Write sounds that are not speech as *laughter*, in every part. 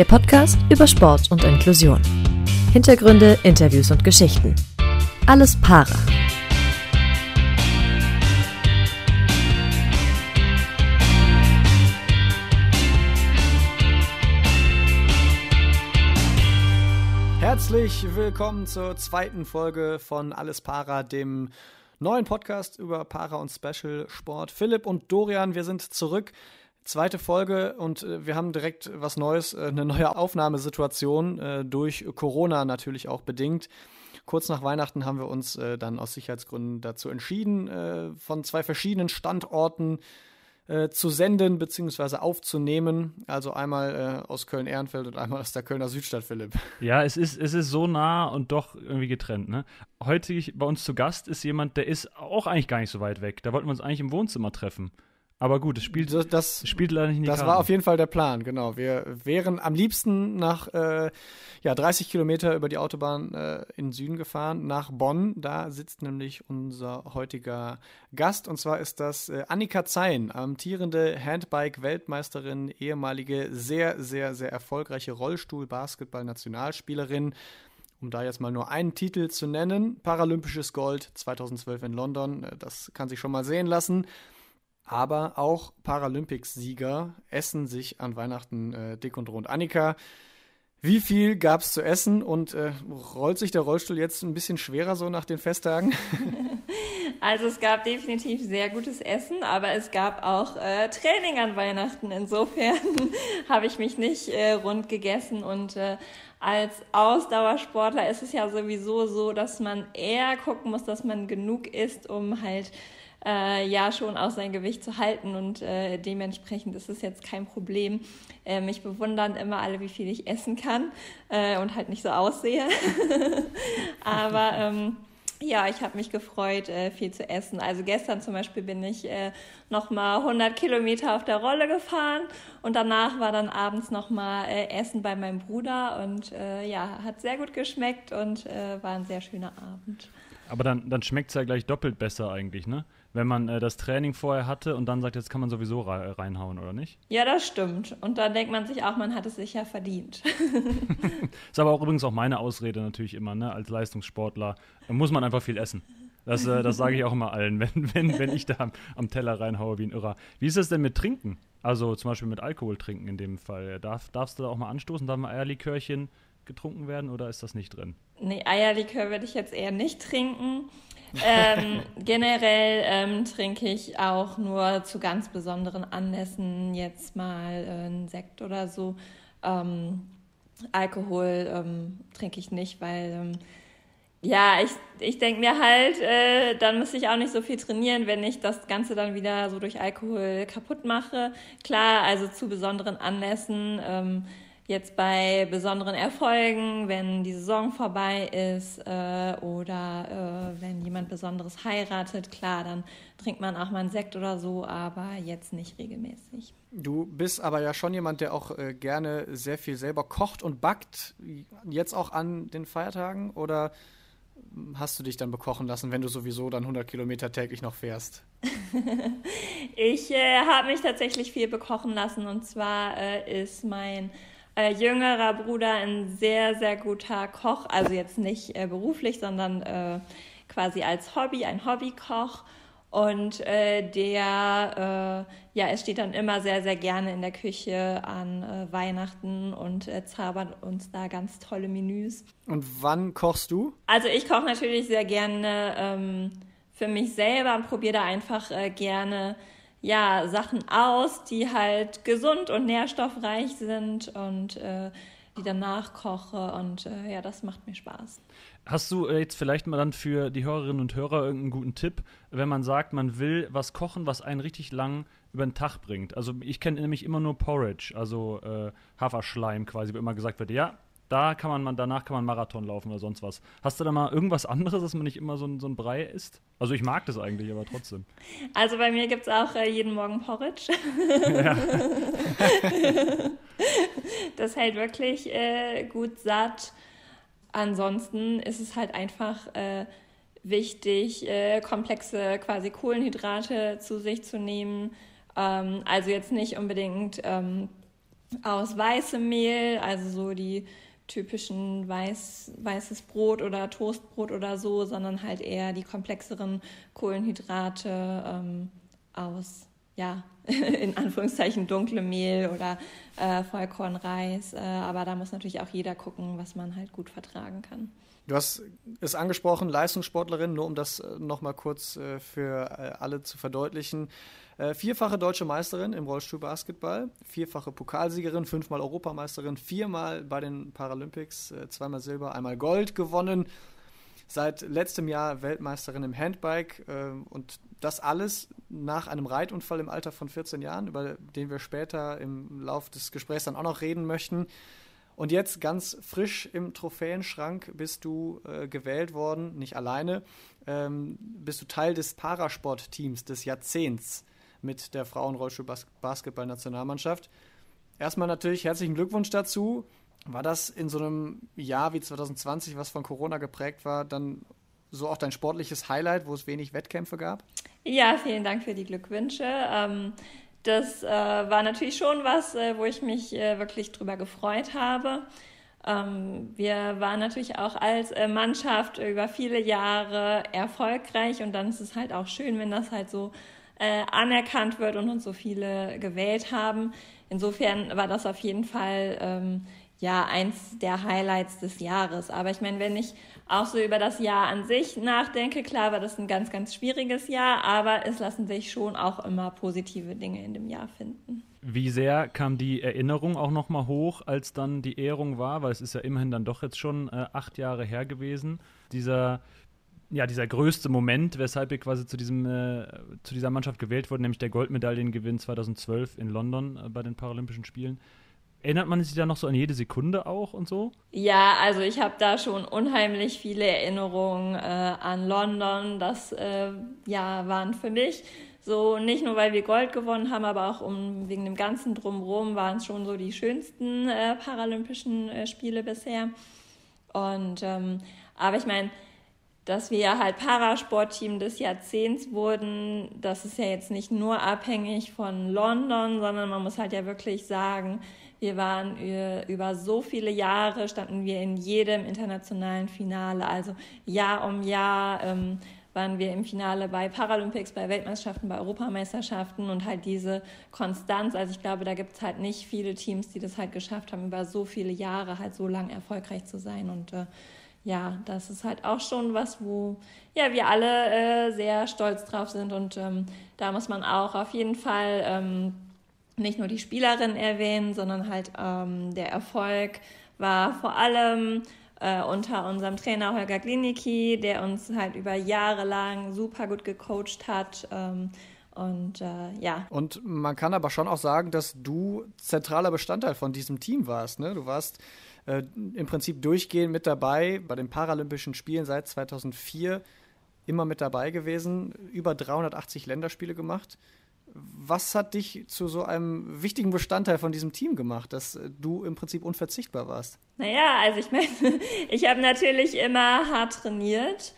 Der Podcast über Sport und Inklusion. Hintergründe, Interviews und Geschichten. Alles Para. Herzlich willkommen zur zweiten Folge von Alles Para, dem neuen Podcast über Para und Special Sport. Philipp und Dorian, wir sind zurück. Zweite Folge und äh, wir haben direkt was Neues, äh, eine neue Aufnahmesituation äh, durch Corona natürlich auch bedingt. Kurz nach Weihnachten haben wir uns dann aus Sicherheitsgründen dazu entschieden, von zwei verschiedenen Standorten zu senden bzw. aufzunehmen. Also einmal aus Köln-Ehrenfeld und einmal aus der Kölner Südstadt, Philipp. Ja, es ist, es ist so nah und doch irgendwie getrennt. Ne? Heute bei uns zu Gast ist jemand, der ist auch eigentlich gar nicht so weit weg. Da wollten wir uns eigentlich im Wohnzimmer treffen. Aber gut, es spielt, das, das spielt leider nicht in die Das Karten. war auf jeden Fall der Plan, genau. Wir wären am liebsten nach äh, ja, 30 Kilometer über die Autobahn äh, in den Süden gefahren, nach Bonn. Da sitzt nämlich unser heutiger Gast. Und zwar ist das äh, Annika Zein, amtierende Handbike-Weltmeisterin, ehemalige, sehr, sehr, sehr erfolgreiche Rollstuhl-Basketball-Nationalspielerin. Um da jetzt mal nur einen Titel zu nennen, Paralympisches Gold 2012 in London. Äh, das kann sich schon mal sehen lassen. Aber auch Paralympics-Sieger essen sich an Weihnachten äh, dick und rund. Annika, wie viel gab es zu essen und äh, rollt sich der Rollstuhl jetzt ein bisschen schwerer so nach den Festtagen? *laughs* Also es gab definitiv sehr gutes Essen, aber es gab auch äh, Training an Weihnachten. Insofern *laughs* habe ich mich nicht äh, rund gegessen und äh, als Ausdauersportler ist es ja sowieso so, dass man eher gucken muss, dass man genug isst, um halt äh, ja schon auch sein Gewicht zu halten und äh, dementsprechend ist es jetzt kein Problem. Äh, mich bewundern immer alle, wie viel ich essen kann äh, und halt nicht so aussehe. *laughs* Aber ähm, ja, ich habe mich gefreut, äh, viel zu essen. Also gestern zum Beispiel bin ich äh, nochmal 100 Kilometer auf der Rolle gefahren und danach war dann abends nochmal äh, Essen bei meinem Bruder und äh, ja, hat sehr gut geschmeckt und äh, war ein sehr schöner Abend. Aber dann, dann schmeckt es ja gleich doppelt besser eigentlich, ne? Wenn man äh, das Training vorher hatte und dann sagt, jetzt kann man sowieso reinhauen, oder nicht? Ja, das stimmt. Und dann denkt man sich auch, man hat es sich ja verdient. *laughs* *laughs* ist aber auch übrigens auch meine Ausrede natürlich immer, ne? Als Leistungssportler muss man einfach viel essen. Das, äh, das sage ich auch immer allen, *laughs* wenn, wenn, wenn ich da am, am, Teller reinhaue wie ein Irrer. Wie ist es denn mit Trinken? Also zum Beispiel mit Alkohol trinken in dem Fall. Darf, darfst du da auch mal anstoßen? Darf mal Eierlikörchen getrunken werden oder ist das nicht drin? Nee, Eierlikör würde ich jetzt eher nicht trinken ähm, generell ähm, trinke ich auch nur zu ganz besonderen Anlässen jetzt mal äh, einen Sekt oder so. Ähm, Alkohol ähm, trinke ich nicht, weil ähm, ja, ich, ich denke mir halt, äh, dann müsste ich auch nicht so viel trainieren, wenn ich das Ganze dann wieder so durch Alkohol kaputt mache. Klar, also zu besonderen Anlässen ähm, jetzt bei besonderen Erfolgen, wenn die Saison vorbei ist äh, oder äh, wenn jemand Besonderes heiratet, klar, dann trinkt man auch mal einen Sekt oder so, aber jetzt nicht regelmäßig. Du bist aber ja schon jemand, der auch äh, gerne sehr viel selber kocht und backt, jetzt auch an den Feiertagen oder hast du dich dann bekochen lassen, wenn du sowieso dann 100 Kilometer täglich noch fährst? *laughs* *laughs* ich äh, habe mich tatsächlich viel bekochen lassen und zwar äh, ist mein äh, jüngerer Bruder ein sehr, sehr guter Koch, also jetzt nicht äh, beruflich, sondern äh, quasi als Hobby, ein Hobbykoch. Und äh, der, äh, ja, es steht dann immer sehr, sehr gerne in der Küche an äh, Weihnachten und äh, zaubert uns da ganz tolle Menüs. Und wann kochst du? Also ich koche natürlich sehr gerne ähm, für mich selber und probiere da einfach äh, gerne ja, Sachen aus, die halt gesund und nährstoffreich sind und äh, die danach koche und äh, ja, das macht mir Spaß. Hast du äh, jetzt vielleicht mal dann für die Hörerinnen und Hörer irgendeinen guten Tipp, wenn man sagt, man will was kochen, was einen richtig lang über den Tag bringt? Also ich kenne nämlich immer nur Porridge, also äh, Haferschleim quasi, wo immer gesagt wird, ja, da kann man, danach kann man Marathon laufen oder sonst was. Hast du da mal irgendwas anderes, dass man nicht immer so ein, so ein Brei isst? Also ich mag das eigentlich, aber trotzdem. Also bei mir gibt es auch äh, jeden Morgen Porridge. Ja. *laughs* das hält wirklich äh, gut satt. Ansonsten ist es halt einfach äh, wichtig, äh, komplexe quasi Kohlenhydrate zu sich zu nehmen. Ähm, also jetzt nicht unbedingt ähm, aus weißem Mehl, also so die typischen weiß, weißes Brot oder Toastbrot oder so, sondern halt eher die komplexeren Kohlenhydrate ähm, aus, ja, *laughs* in Anführungszeichen dunkle Mehl oder äh, Vollkornreis. Äh, aber da muss natürlich auch jeder gucken, was man halt gut vertragen kann. Du hast es angesprochen, Leistungssportlerin, nur um das äh, nochmal kurz äh, für äh, alle zu verdeutlichen. Vierfache deutsche Meisterin im Rollstuhlbasketball, vierfache Pokalsiegerin, fünfmal Europameisterin, viermal bei den Paralympics, zweimal Silber, einmal Gold gewonnen. Seit letztem Jahr Weltmeisterin im Handbike und das alles nach einem Reitunfall im Alter von 14 Jahren, über den wir später im Lauf des Gesprächs dann auch noch reden möchten. Und jetzt ganz frisch im Trophäenschrank bist du äh, gewählt worden, nicht alleine, ähm, bist du Teil des Parasport-Teams des Jahrzehnts mit der Frauenrollstuhl-Basketball-Nationalmannschaft. Erstmal natürlich herzlichen Glückwunsch dazu. War das in so einem Jahr wie 2020, was von Corona geprägt war, dann so auch dein sportliches Highlight, wo es wenig Wettkämpfe gab? Ja, vielen Dank für die Glückwünsche. Ähm, das äh, war natürlich schon was, äh, wo ich mich äh, wirklich drüber gefreut habe. Ähm, wir waren natürlich auch als Mannschaft über viele Jahre erfolgreich und dann ist es halt auch schön, wenn das halt so äh, anerkannt wird und uns so viele gewählt haben. Insofern war das auf jeden Fall ähm, ja eins der Highlights des Jahres. Aber ich meine, wenn ich auch so über das Jahr an sich nachdenke. Klar war das ein ganz, ganz schwieriges Jahr, aber es lassen sich schon auch immer positive Dinge in dem Jahr finden. Wie sehr kam die Erinnerung auch nochmal hoch, als dann die Ehrung war? Weil es ist ja immerhin dann doch jetzt schon äh, acht Jahre her gewesen. Dieser, ja, dieser größte Moment, weshalb wir quasi zu, diesem, äh, zu dieser Mannschaft gewählt wurden, nämlich der Goldmedaillengewinn 2012 in London äh, bei den Paralympischen Spielen. Erinnert man sich da noch so an jede Sekunde auch und so? Ja, also ich habe da schon unheimlich viele Erinnerungen äh, an London. Das äh, ja, waren für mich so nicht nur, weil wir Gold gewonnen haben, aber auch um, wegen dem ganzen Drumherum waren es schon so die schönsten äh, Paralympischen äh, Spiele bisher. Und ähm, aber ich meine, dass wir halt Parasportteam des Jahrzehnts wurden, das ist ja jetzt nicht nur abhängig von London, sondern man muss halt ja wirklich sagen, wir waren über so viele Jahre, standen wir in jedem internationalen Finale. Also Jahr um Jahr ähm, waren wir im Finale bei Paralympics, bei Weltmeisterschaften, bei Europameisterschaften und halt diese Konstanz. Also ich glaube, da gibt es halt nicht viele Teams, die das halt geschafft haben, über so viele Jahre halt so lang erfolgreich zu sein. Und äh, ja, das ist halt auch schon was, wo ja wir alle äh, sehr stolz drauf sind. Und ähm, da muss man auch auf jeden Fall ähm, nicht nur die Spielerin erwähnen, sondern halt ähm, der Erfolg war vor allem äh, unter unserem Trainer Holger Klinicki, der uns halt über Jahre lang super gut gecoacht hat. Ähm, und äh, ja. Und man kann aber schon auch sagen, dass du zentraler Bestandteil von diesem Team warst. Ne? Du warst äh, im Prinzip durchgehend mit dabei bei den Paralympischen Spielen seit 2004 immer mit dabei gewesen, über 380 Länderspiele gemacht. Was hat dich zu so einem wichtigen Bestandteil von diesem Team gemacht, dass du im Prinzip unverzichtbar warst? Naja, also ich meine, *laughs* ich habe natürlich immer hart trainiert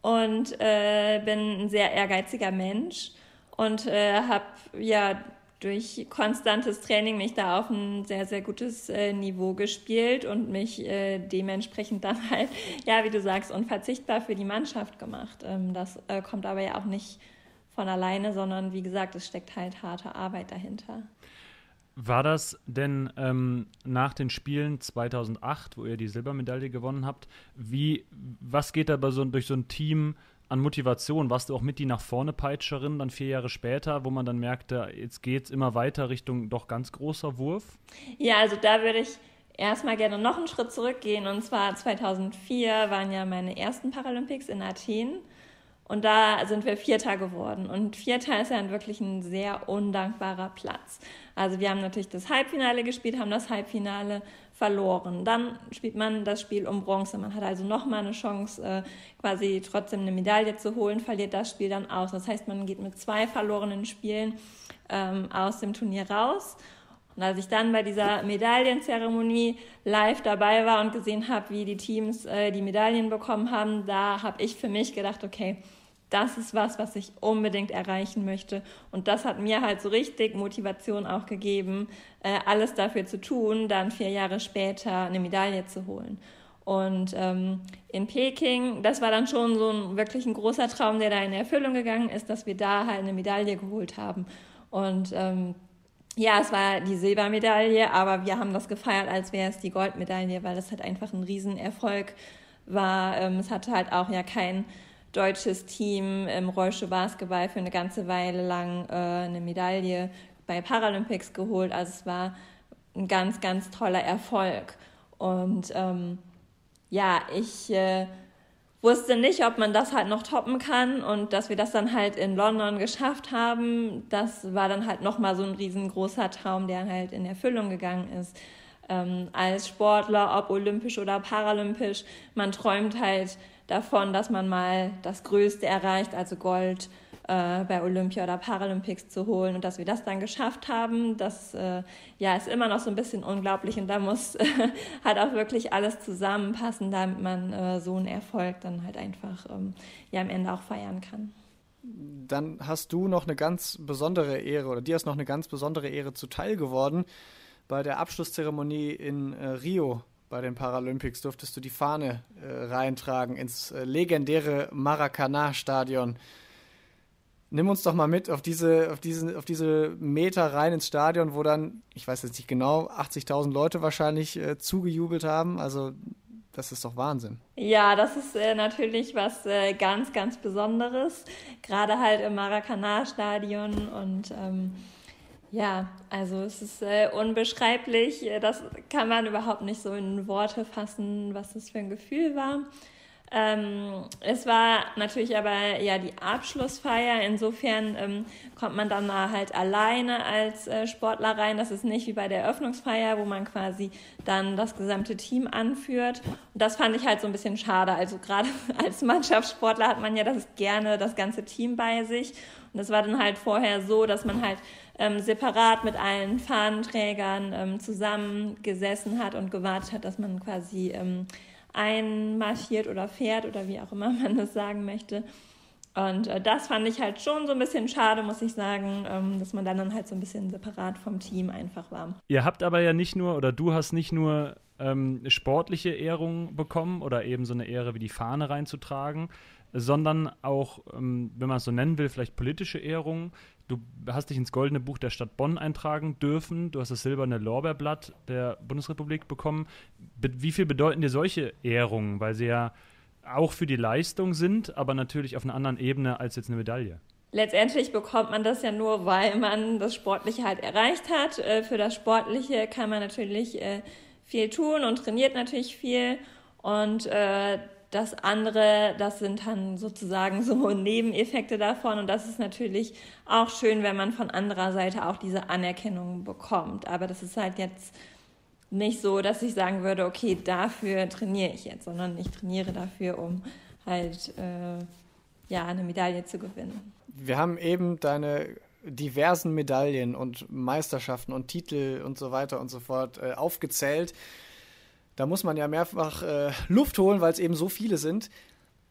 und äh, bin ein sehr ehrgeiziger Mensch und äh, habe ja durch konstantes Training mich da auf ein sehr, sehr gutes äh, Niveau gespielt und mich äh, dementsprechend dann *laughs* halt, ja, wie du sagst, unverzichtbar für die Mannschaft gemacht. Ähm, das äh, kommt aber ja auch nicht von alleine, sondern wie gesagt, es steckt halt harte Arbeit dahinter. War das denn ähm, nach den Spielen 2008, wo ihr die Silbermedaille gewonnen habt, wie, was geht da so, durch so ein Team an Motivation? Warst du auch mit die nach vorne Peitscherin dann vier Jahre später, wo man dann merkte, jetzt geht es immer weiter Richtung doch ganz großer Wurf? Ja, also da würde ich erstmal gerne noch einen Schritt zurückgehen. Und zwar 2004 waren ja meine ersten Paralympics in Athen. Und da sind wir Vierter geworden. Und Vierter ist ja wirklich ein sehr undankbarer Platz. Also wir haben natürlich das Halbfinale gespielt, haben das Halbfinale verloren. Dann spielt man das Spiel um Bronze. Man hat also nochmal eine Chance, äh, quasi trotzdem eine Medaille zu holen, verliert das Spiel dann aus. Das heißt, man geht mit zwei verlorenen Spielen ähm, aus dem Turnier raus. Und als ich dann bei dieser Medaillenzeremonie live dabei war und gesehen habe, wie die Teams äh, die Medaillen bekommen haben, da habe ich für mich gedacht, okay, das ist was, was ich unbedingt erreichen möchte. Und das hat mir halt so richtig Motivation auch gegeben, äh, alles dafür zu tun, dann vier Jahre später eine Medaille zu holen. Und ähm, in Peking, das war dann schon so ein wirklich ein großer Traum, der da in Erfüllung gegangen ist, dass wir da halt eine Medaille geholt haben. Und ähm, ja, es war die Silbermedaille, aber wir haben das gefeiert, als wäre es die Goldmedaille, weil das halt einfach ein Riesenerfolg war. Ähm, es hatte halt auch ja kein deutsches Team im Rollstuhl-Basketball für eine ganze Weile lang äh, eine Medaille bei Paralympics geholt. Also es war ein ganz, ganz toller Erfolg. Und ähm, ja, ich äh, wusste nicht, ob man das halt noch toppen kann und dass wir das dann halt in London geschafft haben, das war dann halt nochmal so ein riesengroßer Traum, der halt in Erfüllung gegangen ist. Ähm, als Sportler, ob olympisch oder paralympisch, man träumt halt davon, dass man mal das Größte erreicht, also Gold äh, bei Olympia oder Paralympics zu holen und dass wir das dann geschafft haben, das äh, ja ist immer noch so ein bisschen unglaublich und da muss *laughs* halt auch wirklich alles zusammenpassen, damit man äh, so einen Erfolg dann halt einfach ähm, ja am Ende auch feiern kann. Dann hast du noch eine ganz besondere Ehre oder dir ist noch eine ganz besondere Ehre zuteil geworden. Bei der Abschlusszeremonie in äh, Rio bei den Paralympics durftest du die Fahne äh, reintragen ins äh, legendäre Maracanã-Stadion. Nimm uns doch mal mit auf diese, auf, diesen, auf diese Meter rein ins Stadion, wo dann, ich weiß jetzt nicht genau, 80.000 Leute wahrscheinlich äh, zugejubelt haben. Also das ist doch Wahnsinn. Ja, das ist äh, natürlich was äh, ganz, ganz Besonderes. Gerade halt im Maracanã-Stadion und ähm, ja, also es ist äh, unbeschreiblich. Das kann man überhaupt nicht so in Worte fassen, was das für ein Gefühl war. Ähm, es war natürlich aber ja die Abschlussfeier. Insofern ähm, kommt man dann mal halt alleine als äh, Sportler rein. Das ist nicht wie bei der Eröffnungsfeier, wo man quasi dann das gesamte Team anführt. Und das fand ich halt so ein bisschen schade. Also gerade *laughs* als Mannschaftssportler hat man ja das gerne das ganze Team bei sich. Und das war dann halt vorher so, dass man halt ähm, separat mit allen Fahnenträgern ähm, zusammengesessen hat und gewartet hat, dass man quasi ähm, einmarschiert oder fährt oder wie auch immer *laughs* man das sagen möchte. Und äh, das fand ich halt schon so ein bisschen schade, muss ich sagen, ähm, dass man dann, dann halt so ein bisschen separat vom Team einfach war. Ihr habt aber ja nicht nur, oder du hast nicht nur ähm, sportliche Ehrungen bekommen oder eben so eine Ehre wie die Fahne reinzutragen, sondern auch, ähm, wenn man es so nennen will, vielleicht politische Ehrungen. Du hast dich ins Goldene Buch der Stadt Bonn eintragen dürfen. Du hast das Silberne Lorbeerblatt der Bundesrepublik bekommen. Be wie viel bedeuten dir solche Ehrungen? Weil sie ja auch für die Leistung sind, aber natürlich auf einer anderen Ebene als jetzt eine Medaille. Letztendlich bekommt man das ja nur, weil man das Sportliche halt erreicht hat. Äh, für das Sportliche kann man natürlich äh, viel tun und trainiert natürlich viel. Und äh, das andere, das sind dann sozusagen so *laughs* Nebeneffekte davon. Und das ist natürlich auch schön, wenn man von anderer Seite auch diese Anerkennung bekommt. Aber das ist halt jetzt nicht so, dass ich sagen würde, okay, dafür trainiere ich jetzt, sondern ich trainiere dafür, um halt äh, ja eine Medaille zu gewinnen. Wir haben eben deine diversen Medaillen und Meisterschaften und Titel und so weiter und so fort äh, aufgezählt. Da muss man ja mehrfach äh, Luft holen, weil es eben so viele sind.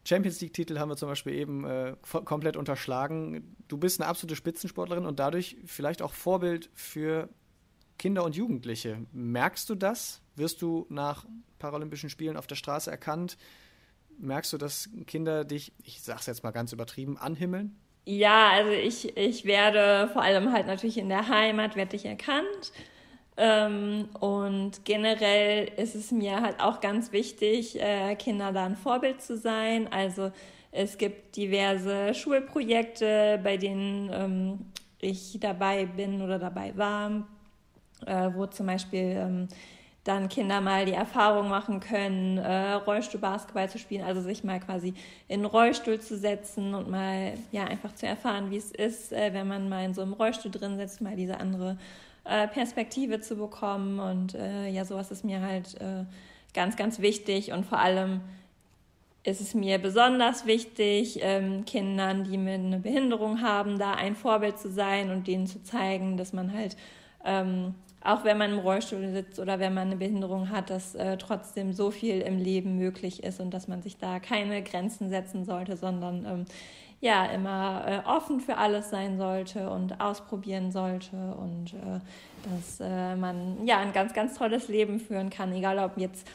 Champions League-Titel haben wir zum Beispiel eben äh, komplett unterschlagen. Du bist eine absolute Spitzensportlerin und dadurch vielleicht auch Vorbild für Kinder und Jugendliche. Merkst du das? Wirst du nach Paralympischen Spielen auf der Straße erkannt? Merkst du, dass Kinder dich, ich sag's jetzt mal ganz übertrieben, anhimmeln? Ja, also ich, ich werde vor allem halt natürlich in der Heimat, werde ich erkannt. Ähm, und generell ist es mir halt auch ganz wichtig, äh, Kinder da ein Vorbild zu sein. Also es gibt diverse Schulprojekte, bei denen ähm, ich dabei bin oder dabei war, äh, wo zum Beispiel ähm, dann Kinder mal die Erfahrung machen können, äh, Rollstuhlbasketball zu spielen, also sich mal quasi in den Rollstuhl zu setzen und mal ja einfach zu erfahren, wie es ist, äh, wenn man mal in so einem Rollstuhl drin sitzt, mal diese andere äh, Perspektive zu bekommen. Und äh, ja, sowas ist mir halt äh, ganz, ganz wichtig. Und vor allem ist es mir besonders wichtig, ähm, Kindern, die mit einer Behinderung haben, da ein Vorbild zu sein und denen zu zeigen, dass man halt, ähm, auch wenn man im Rollstuhl sitzt oder wenn man eine Behinderung hat, dass äh, trotzdem so viel im Leben möglich ist und dass man sich da keine Grenzen setzen sollte, sondern ähm, ja immer äh, offen für alles sein sollte und ausprobieren sollte und äh, dass äh, man ja ein ganz, ganz tolles Leben führen kann, egal ob jetzt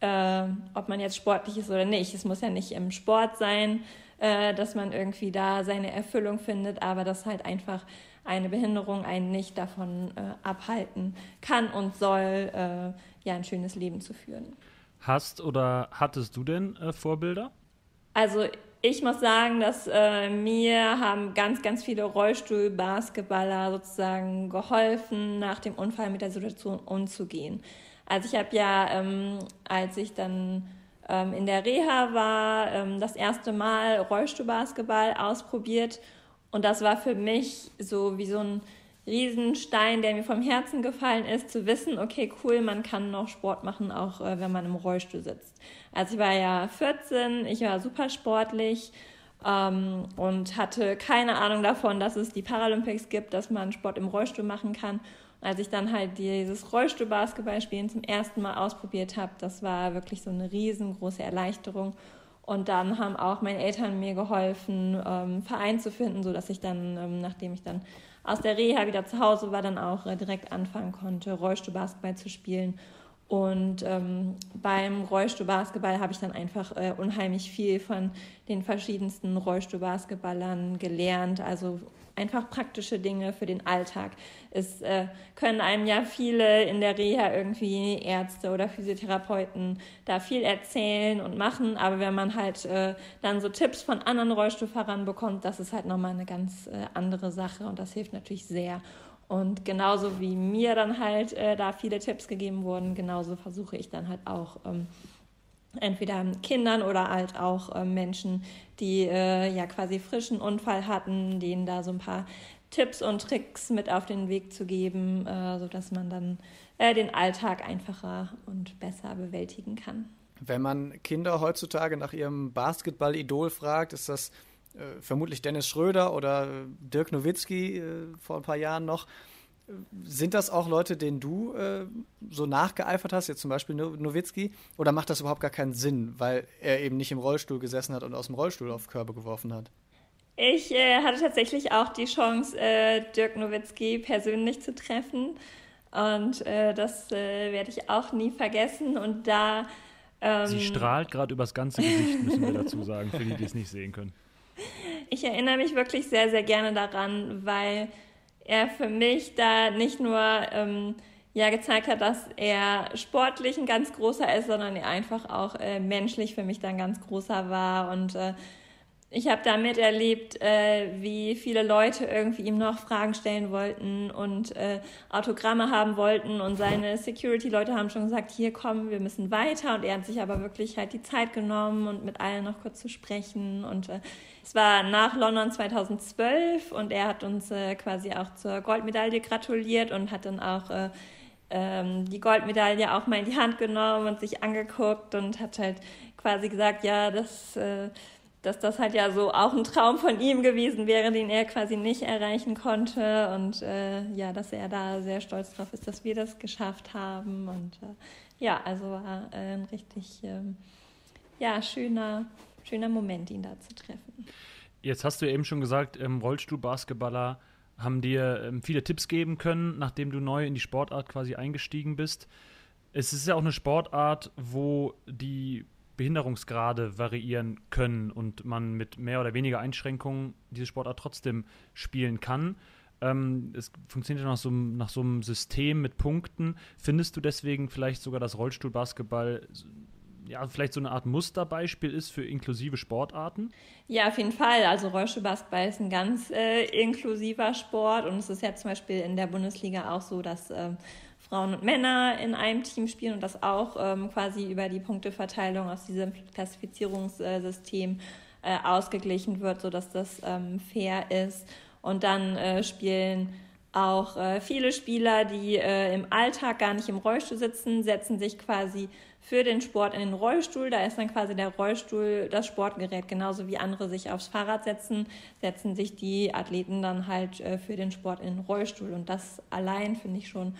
äh, ob man jetzt sportlich ist oder nicht. Es muss ja nicht im Sport sein, äh, dass man irgendwie da seine Erfüllung findet, aber dass halt einfach eine Behinderung einen nicht davon äh, abhalten kann und soll, äh, ja ein schönes Leben zu führen. Hast oder hattest du denn Vorbilder? Also ich muss sagen, dass äh, mir haben ganz, ganz viele Rollstuhl-Basketballer sozusagen geholfen, nach dem Unfall mit der Situation umzugehen. Also ich habe ja, ähm, als ich dann ähm, in der Reha war, ähm, das erste Mal Rollstuhlbasketball ausprobiert und das war für mich so wie so ein Riesenstein, der mir vom Herzen gefallen ist, zu wissen, okay, cool, man kann noch Sport machen, auch äh, wenn man im Rollstuhl sitzt. Also ich war ja 14, ich war super sportlich ähm, und hatte keine Ahnung davon, dass es die Paralympics gibt, dass man Sport im Rollstuhl machen kann. Und als ich dann halt dieses Rollstuhl-Basketballspielen zum ersten Mal ausprobiert habe, das war wirklich so eine riesengroße Erleichterung. Und dann haben auch meine Eltern mir geholfen, ähm, Verein zu finden, sodass ich dann, ähm, nachdem ich dann aus der Reha wieder zu Hause war, dann auch äh, direkt anfangen konnte, Rollstuhlbasketball zu spielen. Und ähm, beim Rollstuhlbasketball habe ich dann einfach äh, unheimlich viel von den verschiedensten Rollstuhlbasketballern gelernt. Also einfach praktische Dinge für den Alltag. Es äh, können einem ja viele in der Reha irgendwie Ärzte oder Physiotherapeuten da viel erzählen und machen, aber wenn man halt äh, dann so Tipps von anderen Rollstuhlfahrern bekommt, das ist halt nochmal eine ganz äh, andere Sache und das hilft natürlich sehr. Und genauso wie mir dann halt äh, da viele Tipps gegeben wurden, genauso versuche ich dann halt auch ähm, entweder Kindern oder halt auch äh, Menschen, die äh, ja quasi frischen Unfall hatten, denen da so ein paar Tipps und Tricks mit auf den Weg zu geben, äh, sodass man dann äh, den Alltag einfacher und besser bewältigen kann. Wenn man Kinder heutzutage nach ihrem Basketball-Idol fragt, ist das äh, vermutlich Dennis Schröder oder Dirk Nowitzki äh, vor ein paar Jahren noch. Sind das auch Leute, denen du äh, so nachgeeifert hast, jetzt zum Beispiel Nowitzki, oder macht das überhaupt gar keinen Sinn, weil er eben nicht im Rollstuhl gesessen hat und aus dem Rollstuhl auf Körbe geworfen hat? Ich äh, hatte tatsächlich auch die Chance, äh, Dirk Nowitzki persönlich zu treffen und äh, das äh, werde ich auch nie vergessen und da ähm, Sie strahlt gerade übers ganze Gesicht, müssen wir dazu sagen, für die, die es nicht sehen können. Ich erinnere mich wirklich sehr, sehr gerne daran, weil er für mich da nicht nur ähm, ja gezeigt hat, dass er sportlich ein ganz großer ist, sondern er einfach auch äh, menschlich für mich dann ganz großer war. Und äh, ich habe da miterlebt, äh, wie viele Leute irgendwie ihm noch Fragen stellen wollten und äh, Autogramme haben wollten. Und seine Security-Leute haben schon gesagt, hier kommen, wir müssen weiter. Und er hat sich aber wirklich halt die Zeit genommen und mit allen noch kurz zu sprechen. Und äh, es war nach London 2012 und er hat uns äh, quasi auch zur Goldmedaille gratuliert und hat dann auch äh, ähm, die Goldmedaille auch mal in die Hand genommen und sich angeguckt und hat halt quasi gesagt, ja, das äh, dass das halt ja so auch ein Traum von ihm gewesen wäre, den er quasi nicht erreichen konnte. Und äh, ja, dass er da sehr stolz drauf ist, dass wir das geschafft haben. Und äh, ja, also war äh, ein richtig ähm, ja, schöner, schöner Moment, ihn da zu treffen. Jetzt hast du eben schon gesagt, ähm, Rollstuhl-Basketballer haben dir ähm, viele Tipps geben können, nachdem du neu in die Sportart quasi eingestiegen bist. Es ist ja auch eine Sportart, wo die Behinderungsgrade variieren können und man mit mehr oder weniger Einschränkungen diese Sportart trotzdem spielen kann. Ähm, es funktioniert ja nach so, nach so einem System mit Punkten. Findest du deswegen vielleicht sogar, dass Rollstuhlbasketball ja, vielleicht so eine Art Musterbeispiel ist für inklusive Sportarten? Ja, auf jeden Fall. Also Rollstuhlbasketball ist ein ganz äh, inklusiver Sport und es ist ja zum Beispiel in der Bundesliga auch so, dass äh, Frauen und Männer in einem Team spielen und das auch ähm, quasi über die Punkteverteilung aus diesem Klassifizierungssystem äh, ausgeglichen wird, sodass das ähm, fair ist. Und dann äh, spielen auch äh, viele Spieler, die äh, im Alltag gar nicht im Rollstuhl sitzen, setzen sich quasi für den Sport in den Rollstuhl. Da ist dann quasi der Rollstuhl das Sportgerät. Genauso wie andere sich aufs Fahrrad setzen, setzen sich die Athleten dann halt äh, für den Sport in den Rollstuhl. Und das allein finde ich schon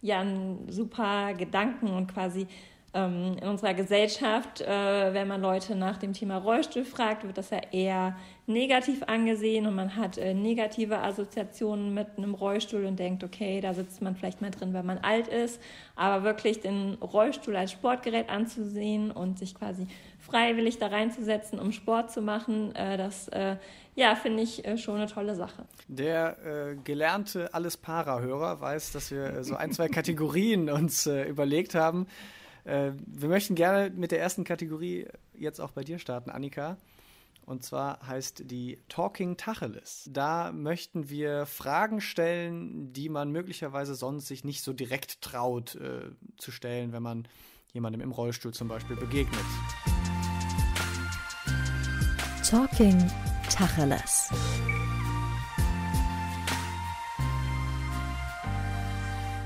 ja einen super Gedanken und quasi ähm, in unserer Gesellschaft, äh, wenn man Leute nach dem Thema Rollstuhl fragt, wird das ja eher negativ angesehen und man hat äh, negative Assoziationen mit einem Rollstuhl und denkt, okay, da sitzt man vielleicht mal drin, wenn man alt ist. Aber wirklich den Rollstuhl als Sportgerät anzusehen und sich quasi freiwillig da reinzusetzen, um Sport zu machen, äh, das äh, ja, finde ich äh, schon eine tolle Sache. Der äh, gelernte Alles-Para-Hörer weiß, dass wir äh, so ein, zwei Kategorien uns überlegt haben. Wir möchten gerne mit der ersten Kategorie jetzt auch bei dir starten, Annika. Und zwar heißt die Talking Tacheles. Da möchten wir Fragen stellen, die man möglicherweise sonst sich nicht so direkt traut äh, zu stellen, wenn man jemandem im Rollstuhl zum Beispiel begegnet. Talking Tacheles.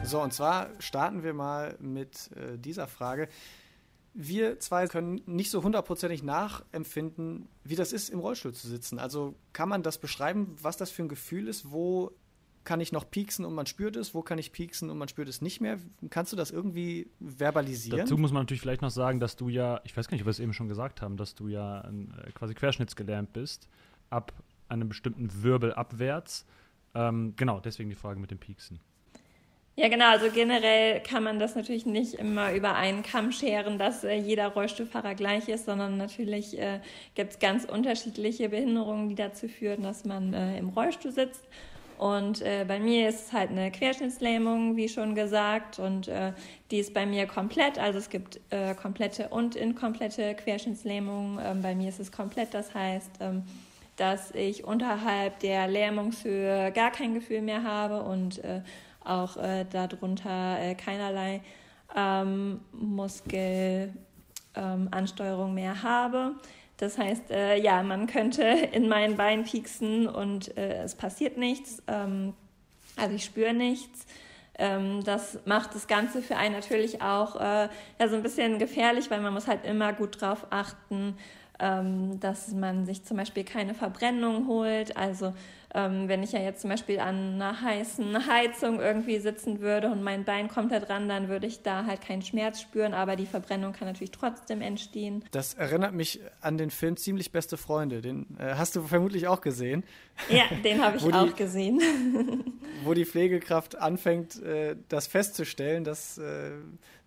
So, und zwar starten wir mal mit äh, dieser Frage. Wir zwei können nicht so hundertprozentig nachempfinden, wie das ist, im Rollstuhl zu sitzen. Also kann man das beschreiben, was das für ein Gefühl ist? Wo kann ich noch pieksen und man spürt es? Wo kann ich pieksen und man spürt es nicht mehr? Kannst du das irgendwie verbalisieren? Dazu muss man natürlich vielleicht noch sagen, dass du ja, ich weiß gar nicht, ob wir es eben schon gesagt haben, dass du ja äh, quasi querschnittsgelähmt bist, ab einem bestimmten Wirbel abwärts. Ähm, genau, deswegen die Frage mit dem Pieksen. Ja, genau. Also generell kann man das natürlich nicht immer über einen Kamm scheren, dass äh, jeder Rollstuhlfahrer gleich ist, sondern natürlich äh, gibt es ganz unterschiedliche Behinderungen, die dazu führen, dass man äh, im Rollstuhl sitzt. Und äh, bei mir ist es halt eine Querschnittslähmung, wie schon gesagt, und äh, die ist bei mir komplett. Also es gibt äh, komplette und inkomplette Querschnittslähmung. Ähm, bei mir ist es komplett, das heißt, ähm, dass ich unterhalb der Lähmungshöhe gar kein Gefühl mehr habe und äh, auch äh, darunter äh, keinerlei ähm, Muskelansteuerung ähm, mehr habe. Das heißt, äh, ja, man könnte *laughs* in meinen Bein pieksen und äh, es passiert nichts. Ähm, also ich spüre nichts. Ähm, das macht das Ganze für einen natürlich auch äh, ja, so ein bisschen gefährlich, weil man muss halt immer gut drauf achten, ähm, dass man sich zum Beispiel keine Verbrennung holt. Also ähm, wenn ich ja jetzt zum Beispiel an einer heißen Heizung irgendwie sitzen würde und mein Bein kommt da dran, dann würde ich da halt keinen Schmerz spüren, aber die Verbrennung kann natürlich trotzdem entstehen. Das erinnert mich an den Film Ziemlich beste Freunde. Den äh, hast du vermutlich auch gesehen. Ja, den habe *laughs* ich auch die, gesehen. *laughs* wo die Pflegekraft anfängt, äh, das festzustellen, dass äh,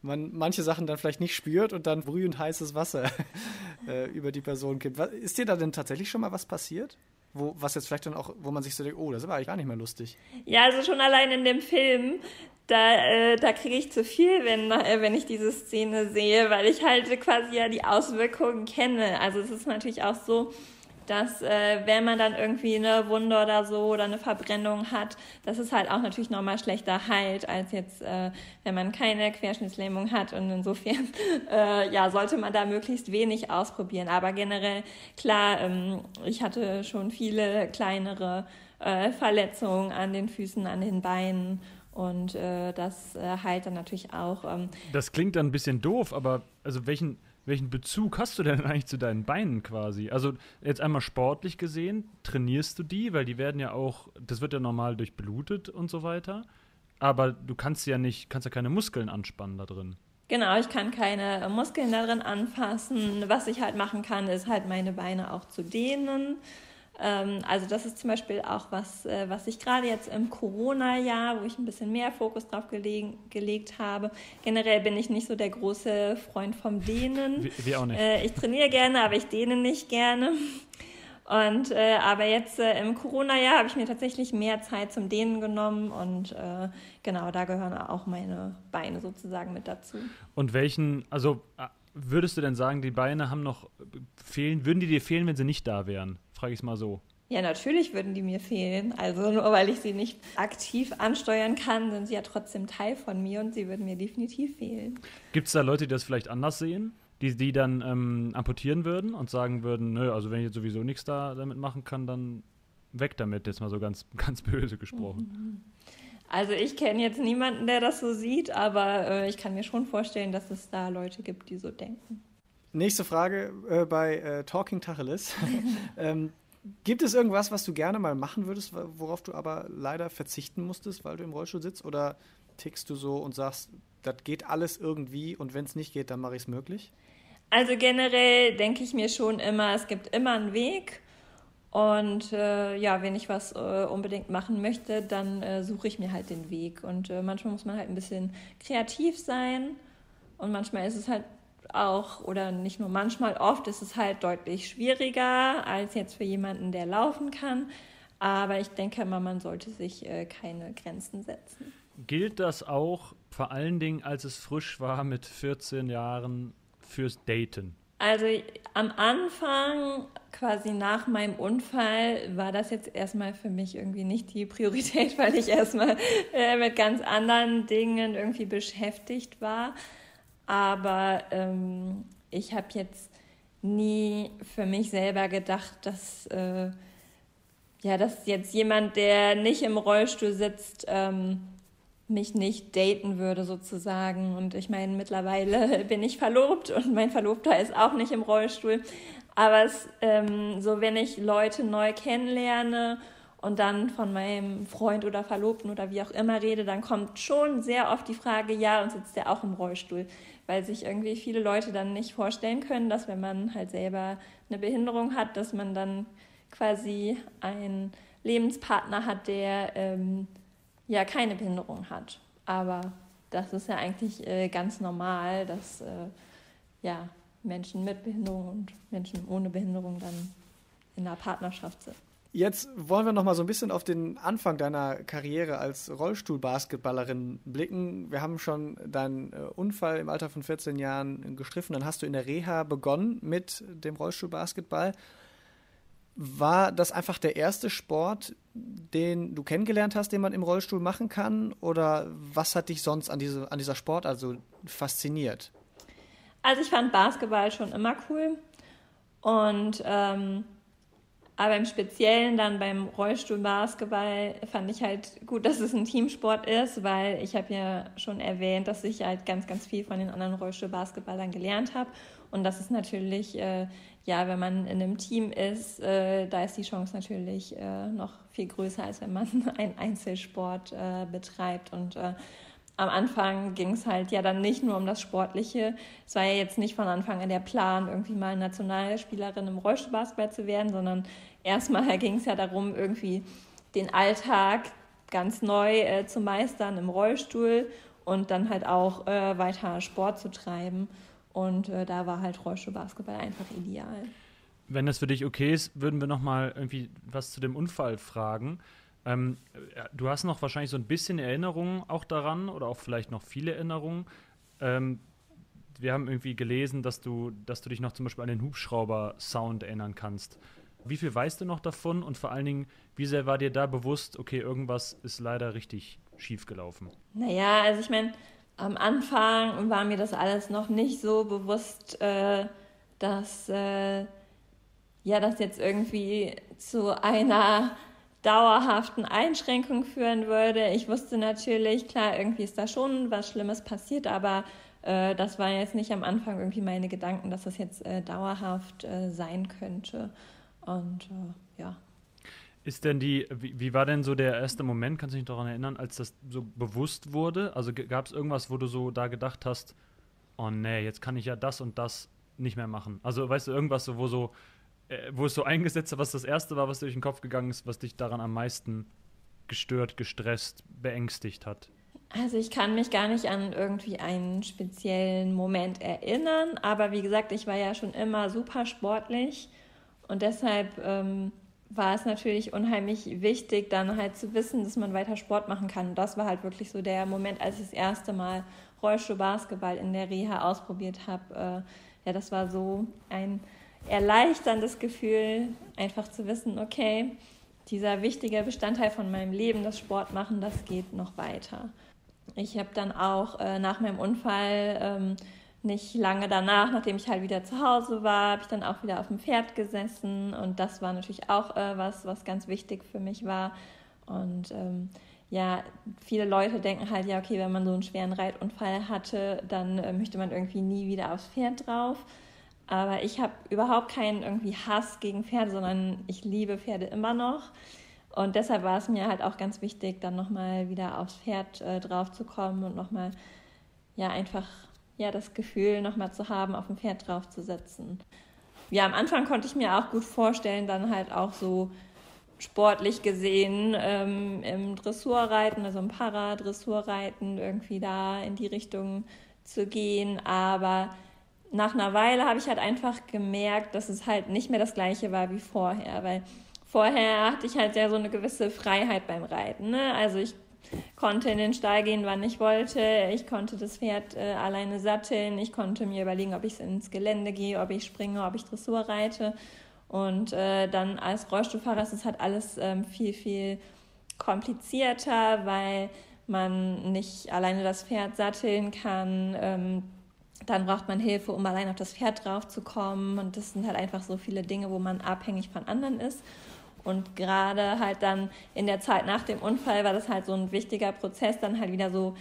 man manche Sachen dann vielleicht nicht spürt und dann brühend heißes Wasser *laughs* äh, über die Person kippt. Ist dir da denn tatsächlich schon mal was passiert? Wo, was jetzt vielleicht dann auch, wo man sich so denkt, oh, das aber eigentlich gar nicht mehr lustig. Ja, also schon allein in dem Film, da, äh, da kriege ich zu viel, wenn, äh, wenn ich diese Szene sehe, weil ich halt quasi ja die Auswirkungen kenne. Also es ist natürlich auch so, dass äh, wenn man dann irgendwie eine Wunde oder so oder eine Verbrennung hat, dass es halt auch natürlich nochmal schlechter heilt, als jetzt, äh, wenn man keine Querschnittslähmung hat. Und insofern, *laughs* äh, ja, sollte man da möglichst wenig ausprobieren. Aber generell, klar, ähm, ich hatte schon viele kleinere äh, Verletzungen an den Füßen, an den Beinen. Und äh, das äh, heilt dann natürlich auch. Ähm, das klingt dann ein bisschen doof, aber also welchen welchen Bezug hast du denn eigentlich zu deinen Beinen quasi? Also jetzt einmal sportlich gesehen, trainierst du die, weil die werden ja auch, das wird ja normal durchblutet und so weiter. Aber du kannst ja nicht, kannst ja keine Muskeln anspannen da drin. Genau, ich kann keine Muskeln da drin anfassen. Was ich halt machen kann, ist halt meine Beine auch zu dehnen. Ähm, also das ist zum Beispiel auch was, äh, was ich gerade jetzt im Corona-Jahr, wo ich ein bisschen mehr Fokus drauf gelegen, gelegt habe. Generell bin ich nicht so der große Freund vom Dehnen. Wie auch nicht. Äh, ich trainiere gerne, aber ich dehne nicht gerne. Und äh, aber jetzt äh, im Corona-Jahr habe ich mir tatsächlich mehr Zeit zum Dehnen genommen und äh, genau, da gehören auch meine Beine sozusagen mit dazu. Und welchen, also äh, würdest du denn sagen, die Beine haben noch fehlen, würden die dir fehlen, wenn sie nicht da wären? Frage ich es mal so. Ja, natürlich würden die mir fehlen. Also nur weil ich sie nicht aktiv ansteuern kann, sind sie ja trotzdem Teil von mir und sie würden mir definitiv fehlen. Gibt es da Leute, die das vielleicht anders sehen? Die, die dann ähm, amputieren würden und sagen würden, nö, also wenn ich jetzt sowieso nichts da damit machen kann, dann weg damit, jetzt mal so ganz, *laughs* ganz böse gesprochen. Also ich kenne jetzt niemanden, der das so sieht, aber äh, ich kann mir schon vorstellen, dass es da Leute gibt, die so denken. Nächste Frage äh, bei äh, Talking Tacheles. *laughs* ähm, gibt es irgendwas, was du gerne mal machen würdest, worauf du aber leider verzichten musstest, weil du im Rollstuhl sitzt? Oder tickst du so und sagst, das geht alles irgendwie und wenn es nicht geht, dann mache ich es möglich? Also generell denke ich mir schon immer, es gibt immer einen Weg. Und äh, ja, wenn ich was äh, unbedingt machen möchte, dann äh, suche ich mir halt den Weg. Und äh, manchmal muss man halt ein bisschen kreativ sein. Und manchmal ist es halt auch, oder nicht nur manchmal, oft ist es halt deutlich schwieriger als jetzt für jemanden, der laufen kann. Aber ich denke immer, man sollte sich äh, keine Grenzen setzen. Gilt das auch vor allen Dingen, als es frisch war mit 14 Jahren fürs Daten? Also am Anfang, quasi nach meinem Unfall, war das jetzt erstmal für mich irgendwie nicht die Priorität, *laughs* weil ich erstmal äh, mit ganz anderen Dingen irgendwie beschäftigt war. Aber ähm, ich habe jetzt nie für mich selber gedacht, dass, äh, ja, dass jetzt jemand, der nicht im Rollstuhl sitzt, ähm, mich nicht daten würde sozusagen. Und ich meine, mittlerweile *laughs* bin ich verlobt und mein Verlobter ist auch nicht im Rollstuhl. Aber es, ähm, so, wenn ich Leute neu kennenlerne und dann von meinem Freund oder Verlobten oder wie auch immer rede, dann kommt schon sehr oft die Frage, ja, und sitzt der auch im Rollstuhl? Weil sich irgendwie viele Leute dann nicht vorstellen können, dass wenn man halt selber eine Behinderung hat, dass man dann quasi einen Lebenspartner hat, der ähm, ja keine Behinderung hat. Aber das ist ja eigentlich äh, ganz normal, dass äh, ja, Menschen mit Behinderung und Menschen ohne Behinderung dann in einer Partnerschaft sind. Jetzt wollen wir noch mal so ein bisschen auf den Anfang deiner Karriere als Rollstuhlbasketballerin blicken. Wir haben schon deinen äh, Unfall im Alter von 14 Jahren gestriffen. Dann hast du in der Reha begonnen mit dem Rollstuhlbasketball. War das einfach der erste Sport, den du kennengelernt hast, den man im Rollstuhl machen kann? Oder was hat dich sonst an, diese, an dieser Sport also fasziniert? Also ich fand Basketball schon immer cool. Und ähm, aber im Speziellen dann beim Rollstuhlbasketball fand ich halt gut, dass es ein Teamsport ist, weil ich habe ja schon erwähnt, dass ich halt ganz, ganz viel von den anderen Rollstuhlbasketballern gelernt habe. Und das ist natürlich äh, ja, wenn man in einem Team ist, äh, da ist die Chance natürlich äh, noch viel größer, als wenn man *laughs* einen Einzelsport äh, betreibt. Und äh, am Anfang ging es halt ja dann nicht nur um das Sportliche. Es war ja jetzt nicht von Anfang an der Plan, irgendwie mal Nationalspielerin im Rollstuhlbasketball zu werden, sondern erstmal *laughs* ging es ja darum, irgendwie den Alltag ganz neu äh, zu meistern im Rollstuhl und dann halt auch äh, weiter Sport zu treiben. Und äh, da war halt Rollstuhlbasketball einfach ideal. Wenn das für dich okay ist, würden wir noch mal irgendwie was zu dem Unfall fragen. Ähm, du hast noch wahrscheinlich so ein bisschen Erinnerungen auch daran oder auch vielleicht noch viele Erinnerungen. Ähm, wir haben irgendwie gelesen, dass du, dass du dich noch zum Beispiel an den Hubschrauber-Sound erinnern kannst. Wie viel weißt du noch davon und vor allen Dingen, wie sehr war dir da bewusst, okay, irgendwas ist leider richtig schief gelaufen? Naja, also ich meine, am Anfang war mir das alles noch nicht so bewusst, äh, dass äh, ja das jetzt irgendwie zu einer dauerhaften Einschränkung führen würde. Ich wusste natürlich, klar, irgendwie ist da schon was Schlimmes passiert, aber äh, das waren jetzt nicht am Anfang irgendwie meine Gedanken, dass das jetzt äh, dauerhaft äh, sein könnte. Und äh, ja. Ist denn die, wie, wie, war denn so der erste Moment, kannst du dich daran erinnern, als das so bewusst wurde? Also gab es irgendwas, wo du so da gedacht hast, oh nee, jetzt kann ich ja das und das nicht mehr machen? Also weißt du, irgendwas, so, wo so, äh, wo es so eingesetzt hat, was das erste war, was durch den Kopf gegangen ist, was dich daran am meisten gestört, gestresst, beängstigt hat? Also ich kann mich gar nicht an irgendwie einen speziellen Moment erinnern, aber wie gesagt, ich war ja schon immer super sportlich und deshalb ähm, war es natürlich unheimlich wichtig, dann halt zu wissen, dass man weiter Sport machen kann. Und das war halt wirklich so der Moment, als ich das erste Mal Rollstuhl-Basketball in der Reha ausprobiert habe. Äh, ja, das war so ein erleichterndes Gefühl, einfach zu wissen, okay, dieser wichtige Bestandteil von meinem Leben, das Sport machen, das geht noch weiter. Ich habe dann auch äh, nach meinem Unfall ähm, nicht lange danach, nachdem ich halt wieder zu Hause war, habe ich dann auch wieder auf dem Pferd gesessen und das war natürlich auch äh, was, was ganz wichtig für mich war. Und ähm, ja, viele Leute denken halt, ja, okay, wenn man so einen schweren Reitunfall hatte, dann äh, möchte man irgendwie nie wieder aufs Pferd drauf. Aber ich habe überhaupt keinen irgendwie Hass gegen Pferde, sondern ich liebe Pferde immer noch. Und deshalb war es mir halt auch ganz wichtig, dann nochmal wieder aufs Pferd äh, drauf und nochmal, ja, einfach, ja, das Gefühl nochmal zu haben, auf dem Pferd drauf zu sitzen. Ja, am Anfang konnte ich mir auch gut vorstellen, dann halt auch so sportlich gesehen ähm, im Dressurreiten, also im Paradressurreiten, irgendwie da in die Richtung zu gehen. Aber nach einer Weile habe ich halt einfach gemerkt, dass es halt nicht mehr das gleiche war wie vorher, weil vorher hatte ich halt ja so eine gewisse Freiheit beim Reiten. Ne? Also ich konnte in den Stall gehen, wann ich wollte. Ich konnte das Pferd äh, alleine satteln. Ich konnte mir überlegen, ob ich ins Gelände gehe, ob ich springe, ob ich Dressur reite. Und äh, dann als Rollstuhlfahrer ist es halt alles ähm, viel, viel komplizierter, weil man nicht alleine das Pferd satteln kann. Ähm, dann braucht man Hilfe, um allein auf das Pferd drauf zu kommen. Und das sind halt einfach so viele Dinge, wo man abhängig von anderen ist. Und gerade halt dann in der Zeit nach dem Unfall war das halt so ein wichtiger Prozess, dann halt wieder so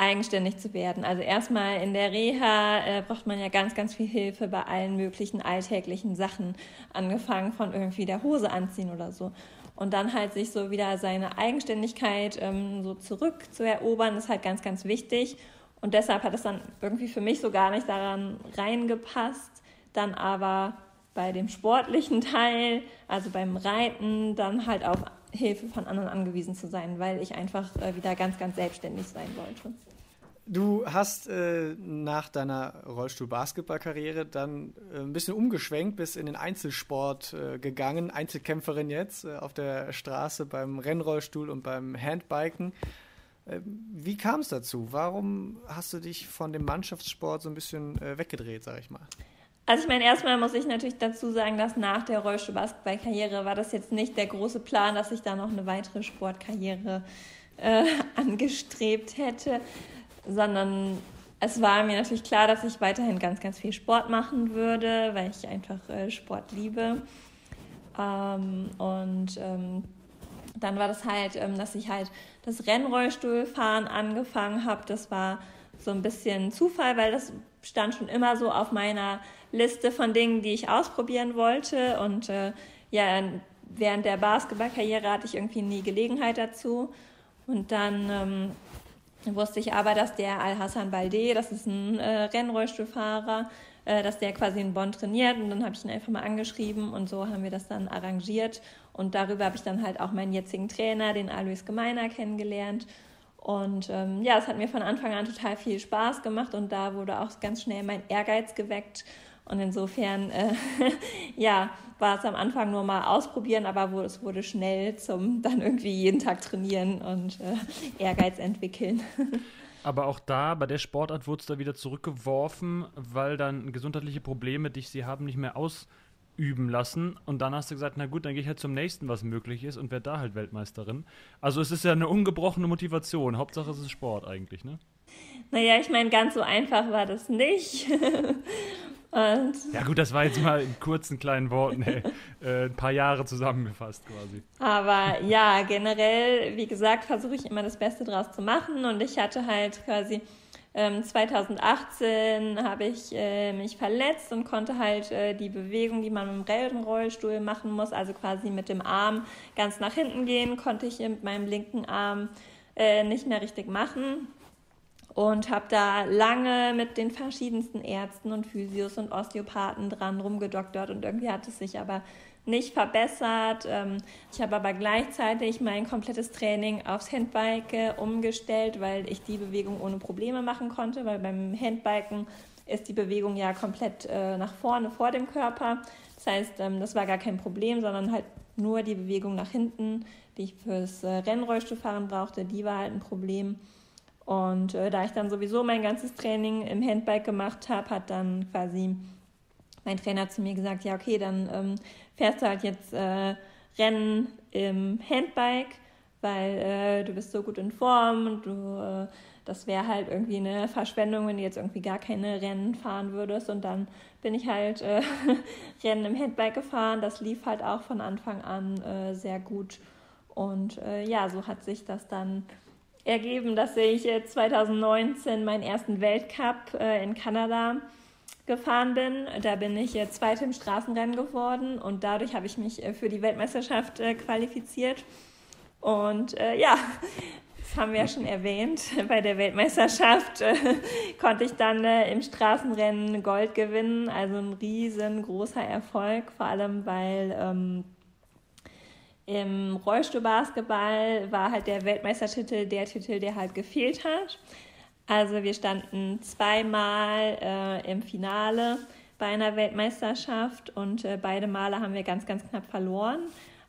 eigenständig zu werden. Also erstmal in der Reha äh, braucht man ja ganz, ganz viel Hilfe bei allen möglichen alltäglichen Sachen, angefangen von irgendwie der Hose anziehen oder so. Und dann halt sich so wieder seine Eigenständigkeit ähm, so zurückzuerobern, ist halt ganz, ganz wichtig. Und deshalb hat es dann irgendwie für mich so gar nicht daran reingepasst, dann aber bei dem sportlichen *laughs* Teil, also beim Reiten, dann halt auf Hilfe von anderen angewiesen zu sein, weil ich einfach äh, wieder ganz, ganz selbstständig sein wollte. Du hast äh, nach deiner Rollstuhl-Basketball-Karriere dann äh, ein bisschen umgeschwenkt, bist in den Einzelsport äh, gegangen, Einzelkämpferin jetzt äh, auf der Straße beim Rennrollstuhl und beim Handbiken. Äh, wie kam es dazu? Warum hast du dich von dem Mannschaftssport so ein bisschen äh, weggedreht, sag ich mal? Also ich meine, erstmal muss ich natürlich dazu sagen, dass nach der Rollstuhl-Basketball-Karriere war das jetzt nicht der große Plan, dass ich da noch eine weitere Sportkarriere äh, *laughs* angestrebt hätte, sondern es war mir natürlich klar, dass ich weiterhin ganz, ganz viel Sport machen würde, weil ich einfach äh, Sport liebe. Ähm, und ähm, dann war das halt, ähm, dass ich halt das Rennrollstuhlfahren angefangen habe. Das war so ein bisschen Zufall, weil das stand schon immer so auf meiner Liste von Dingen, die ich ausprobieren wollte. Und äh, ja, während der Basketballkarriere hatte ich irgendwie nie Gelegenheit dazu. Und dann ähm, wusste ich aber, dass der Al-Hassan Balde, das ist ein äh, Rennrollstuhlfahrer, äh, dass der quasi in Bonn trainiert. Und dann habe ich ihn einfach mal angeschrieben und so haben wir das dann arrangiert. Und darüber habe ich dann halt auch meinen jetzigen Trainer, den Alois Gemeiner, kennengelernt. Und ähm, ja, es hat mir von Anfang an total viel Spaß gemacht und da wurde auch ganz schnell mein Ehrgeiz geweckt. Und insofern, äh, *laughs* ja, war es am Anfang nur mal ausprobieren, aber es wurde schnell zum dann irgendwie jeden Tag trainieren und äh, Ehrgeiz entwickeln. *laughs* Aber auch da, bei der Sportart, wurde es da wieder zurückgeworfen, weil dann gesundheitliche Probleme, die sie haben, nicht mehr ausüben lassen. Und dann hast du gesagt, na gut, dann gehe ich halt zum nächsten, was möglich ist und werde da halt Weltmeisterin. Also es ist ja eine ungebrochene Motivation. Hauptsache es ist Sport eigentlich, ne? Naja, ich meine, ganz so einfach war das nicht. *laughs* Und ja gut, das war jetzt mal in kurzen kleinen Worten ey, äh, ein paar Jahre zusammengefasst quasi. Aber ja, generell, wie gesagt, versuche ich immer das Beste draus zu machen und ich hatte halt quasi ähm, 2018 habe ich äh, mich verletzt und konnte halt äh, die Bewegung, die man mit dem Rennrollstuhl machen muss, also quasi mit dem Arm ganz nach hinten gehen, konnte ich mit meinem linken Arm äh, nicht mehr richtig machen und habe da lange mit den verschiedensten Ärzten und Physios und Osteopathen dran rumgedoktert und irgendwie hat es sich aber nicht verbessert. Ähm, ich habe aber gleichzeitig mein komplettes Training aufs Handbike umgestellt, weil ich die Bewegung ohne Probleme machen konnte, weil beim Handbiken ist die Bewegung ja komplett äh, nach vorne vor dem Körper. Das heißt, ähm, das war gar kein Problem, sondern halt nur die Bewegung nach hinten, die ich fürs äh, Rennrollstuhlfahren brauchte, die war halt ein Problem. Und äh, da ich dann sowieso mein ganzes Training im Handbike gemacht habe, hat dann quasi mein Trainer zu mir gesagt, ja okay, dann ähm, fährst du halt jetzt äh, Rennen im Handbike, weil äh, du bist so gut in Form und du, äh, das wäre halt irgendwie eine Verschwendung, wenn du jetzt irgendwie gar keine Rennen fahren würdest. Und dann bin ich halt äh, *laughs* Rennen im Handbike gefahren. Das lief halt auch von Anfang an äh, sehr gut. Und ja, so hat sich das dann ergeben, dass ich 2019 meinen ersten Weltcup äh, in Kanada gefahren bin. Da bin ich äh, Zweite im Straßenrennen geworden und dadurch habe ich mich äh, für die Weltmeisterschaft qualifiziert. Und äh, ja, das haben wir ja schon erwähnt, *laughs* bei der Weltmeisterschaft äh, konnte ich dann äh, im Straßenrennen Gold gewinnen. Also ein riesengroßer Erfolg, vor allem weil ähm, im Rollstuhlbasketball war halt der Weltmeistertitel der Titel, der halt gefehlt hat. Also wir standen zweimal äh, im Finale bei einer Weltmeisterschaft und äh, beide Male haben wir ganz, ganz knapp verloren.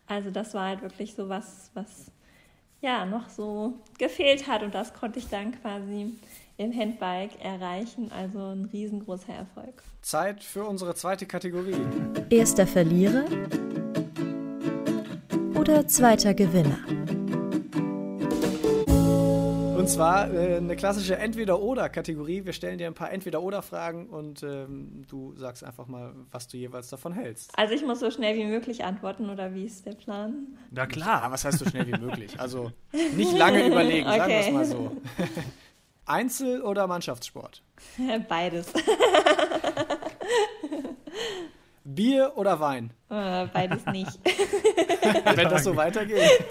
Also das war halt wirklich so was, was ja noch so gefehlt hat und das konnte ich dann quasi im Handbike erreichen. Also ein riesengroßer Erfolg. Zeit für unsere zweite Kategorie. Erster Verlierer oder zweiter Gewinner? Und zwar äh, eine klassische Entweder-Oder-Kategorie. Wir stellen dir ein paar Entweder-Oder-Fragen und ähm, du sagst einfach mal, was du jeweils davon hältst. Also ich muss so schnell wie möglich antworten oder wie ist der Plan? Na klar, was heißt so schnell wie möglich? Also *laughs* nicht lange überlegen, okay. sagen wir es mal so. *laughs* Einzel- oder Mannschaftssport? *laughs* Beides. Bier oder Wein? Äh, beides nicht. *laughs* Wenn das so weitergeht.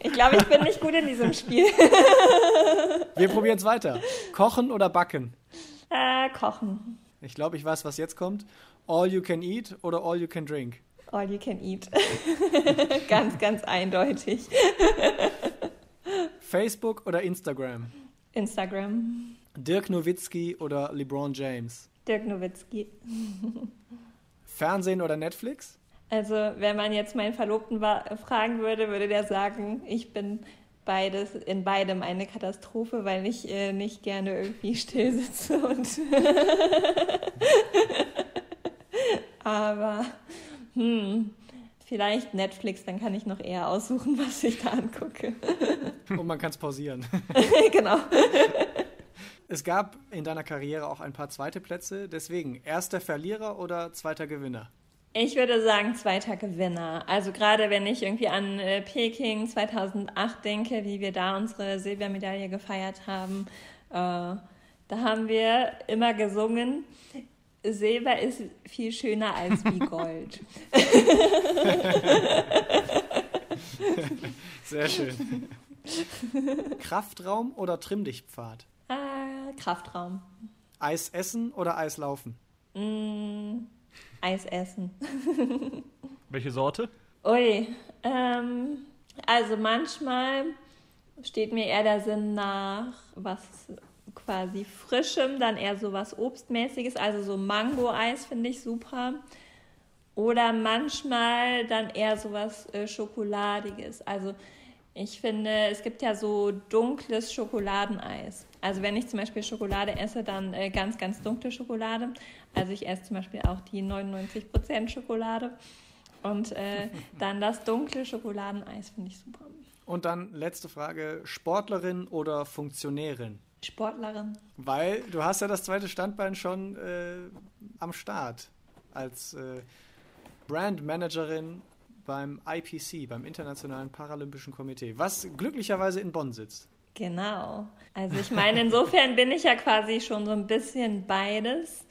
Ich glaube, ich bin nicht gut in diesem Spiel. *laughs* Wir probieren es weiter. Kochen oder backen? Äh, kochen. Ich glaube, ich weiß, was jetzt kommt. All you can eat oder all you can drink? All you can eat. *laughs* ganz, ganz eindeutig. Facebook oder Instagram? Instagram. Dirk Nowitzki oder LeBron James? Dirk Nowitzki. Fernsehen oder Netflix? Also, wenn man jetzt meinen Verlobten fragen würde, würde der sagen, ich bin beides in beidem eine Katastrophe, weil ich äh, nicht gerne irgendwie still sitze und *laughs* aber hm, vielleicht Netflix, dann kann ich noch eher aussuchen, was ich da angucke. Und man kann es pausieren. *laughs* genau. Es gab in deiner Karriere auch ein paar zweite Plätze, deswegen erster Verlierer oder zweiter Gewinner? Ich würde sagen zweiter Gewinner. Also gerade wenn ich irgendwie an äh, Peking 2008 denke, wie wir da unsere Silbermedaille gefeiert haben, äh, da haben wir immer gesungen, Silber ist viel schöner als wie *laughs* Gold. *laughs* Sehr schön. Kraftraum oder Trimmdichtpfad? Äh, Kraftraum. Eis essen oder Eis laufen? Mm, Eis essen. *laughs* Welche Sorte? Ui, ähm, also manchmal steht mir eher der Sinn nach was quasi frischem, dann eher so was Obstmäßiges, also so Mango-Eis finde ich super. Oder manchmal dann eher so was äh, Schokoladiges. Also ich finde, es gibt ja so dunkles Schokoladeneis. Also wenn ich zum Beispiel Schokolade esse, dann äh, ganz, ganz dunkle Schokolade. Also ich esse zum Beispiel auch die 99% Schokolade. Und äh, *laughs* dann das dunkle Schokoladeneis finde ich super. Und dann letzte Frage, Sportlerin oder Funktionärin? Sportlerin. Weil du hast ja das zweite Standbein schon äh, am Start als äh, Brandmanagerin beim IPC, beim Internationalen Paralympischen Komitee, was glücklicherweise in Bonn sitzt. Genau. Also ich meine, insofern bin ich ja quasi schon so ein bisschen beides.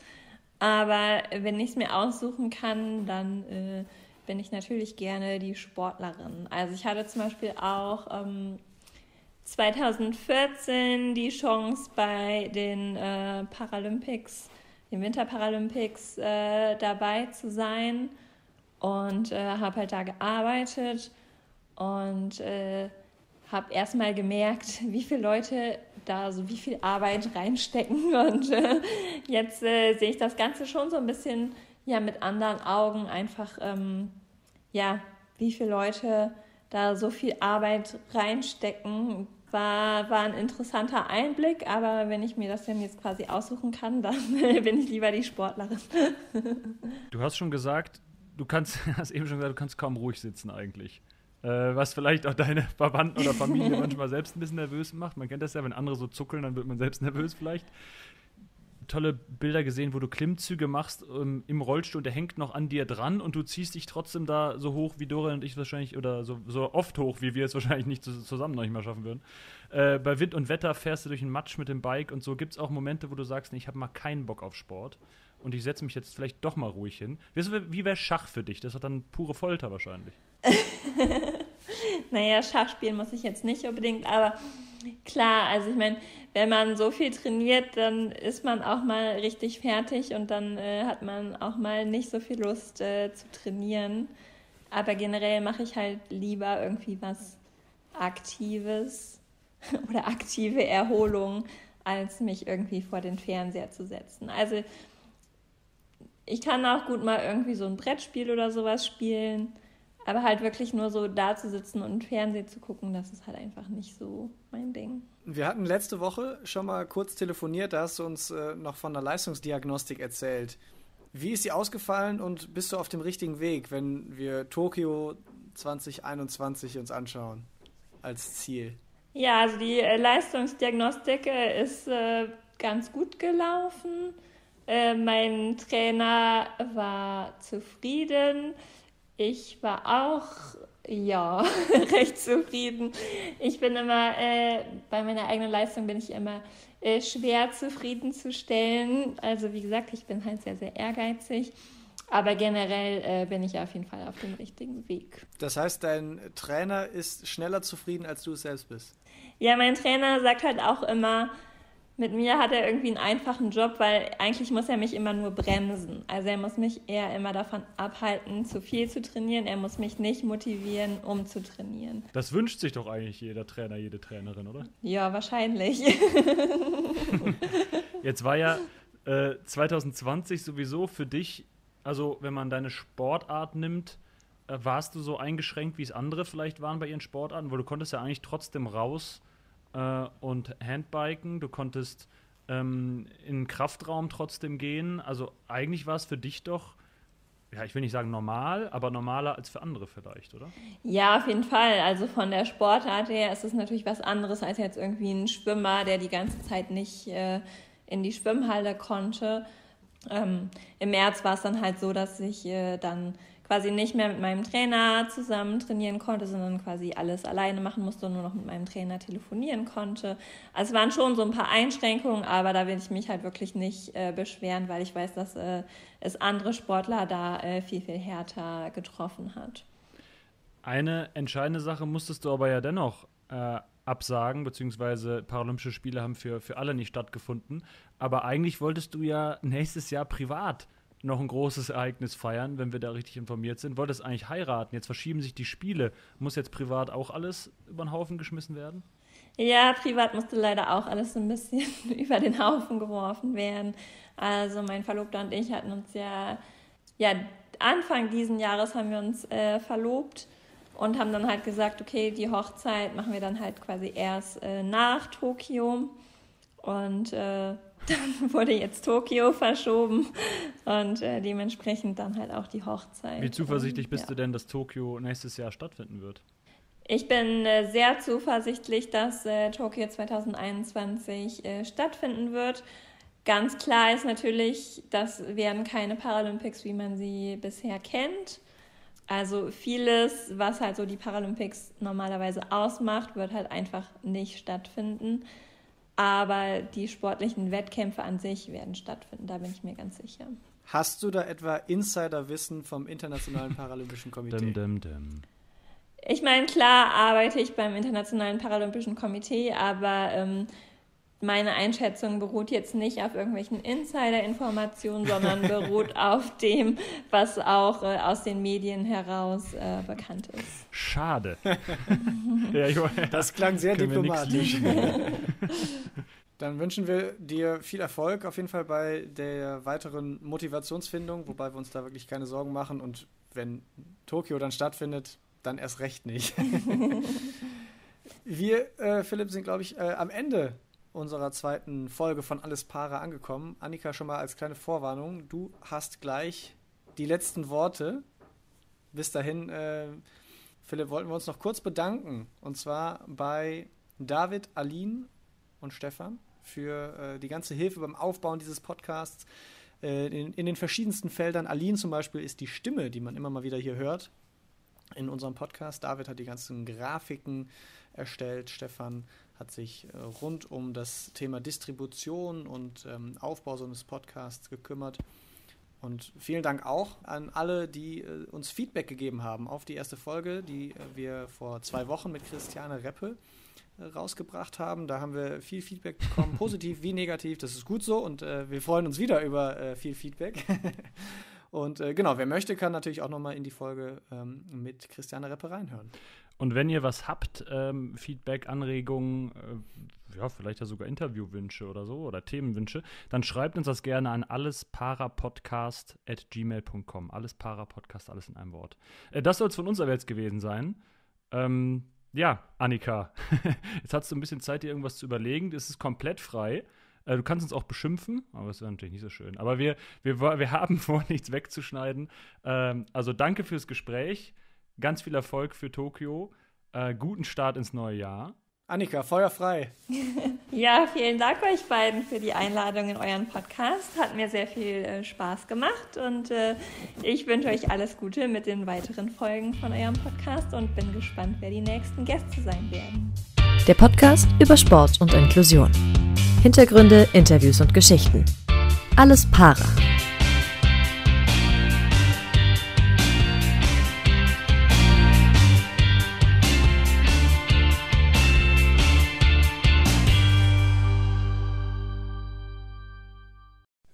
Aber wenn ich es mir aussuchen kann, dann äh, bin ich natürlich gerne die Sportlerin. Also ich hatte zum Beispiel auch ähm, 2014 die Chance bei den äh, Paralympics, den Winterparalympics äh, dabei zu sein und äh, habe halt da gearbeitet und äh, habe erstmal gemerkt, *laughs* wie viele Leute da so wie viel Arbeit *laughs* reinstecken und äh, jetzt äh, sehe ich das Ganze schon so ein bisschen ja mit anderen Augen einfach ähm, ja wie viele Leute da so viel Arbeit reinstecken war, war ein interessanter Einblick, aber wenn ich mir das denn jetzt quasi aussuchen kann, *laughs* dann bin ich lieber die Sportlerin. Du hast schon gesagt, du kannst, *laughs* hast eben schon gesagt, du kannst kaum ruhig sitzen eigentlich. Äh, was vielleicht auch deine Verwandten oder Familie *laughs* manchmal selbst ein bisschen nervös macht. Man kennt das ja, wenn andere so zuckeln, dann wird man selbst *laughs* nervös vielleicht. Tolle Bilder gesehen, wo du Klimmzüge machst ähm, im Rollstuhl, der hängt noch an dir dran und du ziehst dich trotzdem da so hoch, wie Dorian und ich wahrscheinlich, oder so, so oft hoch, wie wir es wahrscheinlich nicht zusammen noch nicht mal schaffen würden. Äh, bei Wind und Wetter fährst du durch den Matsch mit dem Bike und so. Gibt es auch Momente, wo du sagst, nee, ich habe mal keinen Bock auf Sport und ich setze mich jetzt vielleicht doch mal ruhig hin. Wie, wäre Schach für dich? Das ist dann pure Folter wahrscheinlich. *laughs* naja, Schach spielen muss ich jetzt nicht unbedingt, aber klar, also ich meine, wenn man so viel trainiert, dann ist man auch mal richtig fertig und dann äh, hat man auch mal nicht so viel Lust äh, zu trainieren. Aber generell mache ich halt lieber irgendwie was Aktives *laughs* oder aktive Erholung, als mich irgendwie vor den Fernseher zu setzen. Also ich kann auch gut mal irgendwie so ein Brettspiel oder sowas spielen, aber halt wirklich nur so da zu sitzen und Fernsehen zu gucken, das ist halt einfach nicht so mein Ding. Wir hatten letzte Woche schon mal kurz telefoniert, da hast du uns äh, noch von der Leistungsdiagnostik erzählt. Wie ist sie ausgefallen und bist du auf dem richtigen Weg, wenn wir Tokio 2021 uns anschauen als Ziel? Ja, also die äh, Leistungsdiagnostik äh, ist äh, ganz gut gelaufen. Äh, mein Trainer war zufrieden. Ich war auch, ja, *laughs* recht zufrieden. Ich bin immer, äh, bei meiner eigenen Leistung bin ich immer äh, schwer zufriedenzustellen. Also wie gesagt, ich bin halt sehr, sehr ehrgeizig. Aber generell äh, bin ich auf jeden Fall auf dem richtigen Weg. Das heißt, dein Trainer ist schneller zufrieden, als du es selbst bist? Ja, mein Trainer sagt halt auch immer, mit mir hat er irgendwie einen einfachen Job, weil eigentlich muss er mich immer nur bremsen. Also er muss mich eher immer davon abhalten, zu viel zu trainieren. Er muss mich nicht motivieren, um zu trainieren. Das wünscht sich doch eigentlich jeder Trainer, jede Trainerin, oder? Ja, wahrscheinlich. *laughs* Jetzt war ja äh, 2020 sowieso für dich, also wenn man deine Sportart nimmt, äh, warst du so eingeschränkt, wie es andere vielleicht waren bei ihren Sportarten, weil du konntest ja eigentlich trotzdem raus äh, und Handbiken, du konntest ähm, in den Kraftraum trotzdem gehen. Also eigentlich war es für dich doch, ja, ich will nicht sagen normal, aber normaler als für andere vielleicht, oder? Ja, auf jeden Fall. Also von der Sportart her ist es natürlich was anderes als jetzt irgendwie ein Schwimmer, der die ganze Zeit nicht äh, in die Schwimmhalle konnte. Ähm, Im März war es dann halt so, dass ich äh, dann quasi nicht mehr mit meinem Trainer zusammen trainieren konnte, sondern quasi alles alleine machen musste und nur noch mit meinem Trainer telefonieren konnte. Also es waren schon so ein paar Einschränkungen, aber da will ich mich halt wirklich nicht äh, beschweren, weil ich weiß, dass äh, es andere Sportler da äh, viel, viel härter getroffen hat. Eine entscheidende Sache musstest du aber ja dennoch äh, absagen, beziehungsweise Paralympische Spiele haben für, für alle nicht stattgefunden. Aber eigentlich wolltest du ja nächstes Jahr privat noch ein großes Ereignis feiern, wenn wir da richtig informiert sind. Wollte es eigentlich heiraten. Jetzt verschieben sich die Spiele. Muss jetzt privat auch alles über den Haufen geschmissen werden? Ja, privat musste leider auch alles so ein bisschen *laughs* über den Haufen geworfen werden. Also mein Verlobter und ich hatten uns ja, ja Anfang diesen Jahres haben wir uns äh, verlobt und haben dann halt gesagt, okay, die Hochzeit machen wir dann halt quasi erst äh, nach Tokio. Und äh, dann *laughs* wurde jetzt Tokio verschoben und äh, dementsprechend dann halt auch die Hochzeit. Wie zuversichtlich bist ja. du denn, dass Tokio nächstes Jahr stattfinden wird? Ich bin äh, sehr zuversichtlich, dass äh, Tokio 2021 äh, stattfinden wird. Ganz klar ist natürlich, das werden keine Paralympics, wie man sie bisher kennt. Also vieles, was halt so die Paralympics normalerweise ausmacht, wird halt einfach nicht stattfinden. Aber die sportlichen Wettkämpfe an sich werden stattfinden, da bin ich mir ganz sicher. Hast du da etwa Insiderwissen vom Internationalen Paralympischen Komitee? Dim, dim, dim. Ich meine, klar arbeite ich beim Internationalen Paralympischen Komitee, aber ähm, meine Einschätzung beruht jetzt nicht auf irgendwelchen Insider-Informationen, sondern *laughs* beruht auf dem, was auch äh, aus den Medien heraus äh, bekannt ist. Schade. *laughs* ja, das klang sehr diplomatisch. *laughs* Dann wünschen wir dir viel Erfolg auf jeden Fall bei der weiteren Motivationsfindung, wobei wir uns da wirklich keine Sorgen machen. Und wenn Tokio dann stattfindet, dann erst recht nicht. wir, äh, Philipp, sind, glaube ich, äh, am Ende unserer zweiten Folge von Alles Paare angekommen. Annika, schon mal als kleine Vorwarnung, du hast gleich die letzten Worte. Bis dahin, äh, Philipp, wollten wir uns noch kurz bedanken. Und zwar bei David, Aline und Stefan für äh, die ganze Hilfe beim Aufbauen dieses Podcasts. Äh, in, in, den verschiedensten Feldern. Aline zum Beispiel ist die Stimme, die man immer mal wieder hier hört in unserem Podcast. David hat die ganzen Grafiken erstellt. Stefan hat sich äh, rund um das Thema Distribution und ähm, Aufbau so eines Podcasts gekümmert. Und vielen Dank auch an alle, die äh, uns Feedback gegeben haben auf die erste Folge, die äh, wir vor zwei Wochen mit Christiane Reppe äh, rausgebracht haben. Da haben wir viel Feedback bekommen, *laughs* positiv wie negativ. Das ist gut so und äh, wir freuen uns wieder über viel Feedback. *laughs* und genau, wer möchte, kann natürlich auch nochmal in die Folge ähm, mit Christiane Reppe reinhören. Und wenn ihr was habt, ähm, Feedback, Anregungen, äh, ja, vielleicht ja sogar Interviewwünsche oder so oder Themenwünsche, dann schreibt uns das gerne an allesparapodcast.gmail.com. Allesparapodcast, alles in einem Wort. Äh, das soll es von uns aber jetzt gewesen sein. Ähm, ja, Annika, *laughs* jetzt hast du ein bisschen Zeit, dir irgendwas zu überlegen. Es ist komplett frei. Äh, du kannst uns auch beschimpfen, aber das wäre natürlich nicht so schön. Aber wir, wir, wir haben *laughs* vor, nichts wegzuschneiden. Ähm, also danke fürs Gespräch. Ganz viel Erfolg für Tokio. Äh, guten Start ins neue Jahr. Annika, Feuer frei. *laughs* ja, vielen Dank euch beiden für die Einladung in euren Podcast. Hat mir sehr viel äh, Spaß gemacht und äh, ich wünsche euch alles Gute mit den weiteren Folgen von eurem Podcast und bin gespannt, wer die nächsten Gäste sein werden. Der Podcast über Sport und Inklusion. Hintergründe, Interviews und Geschichten. Alles Para.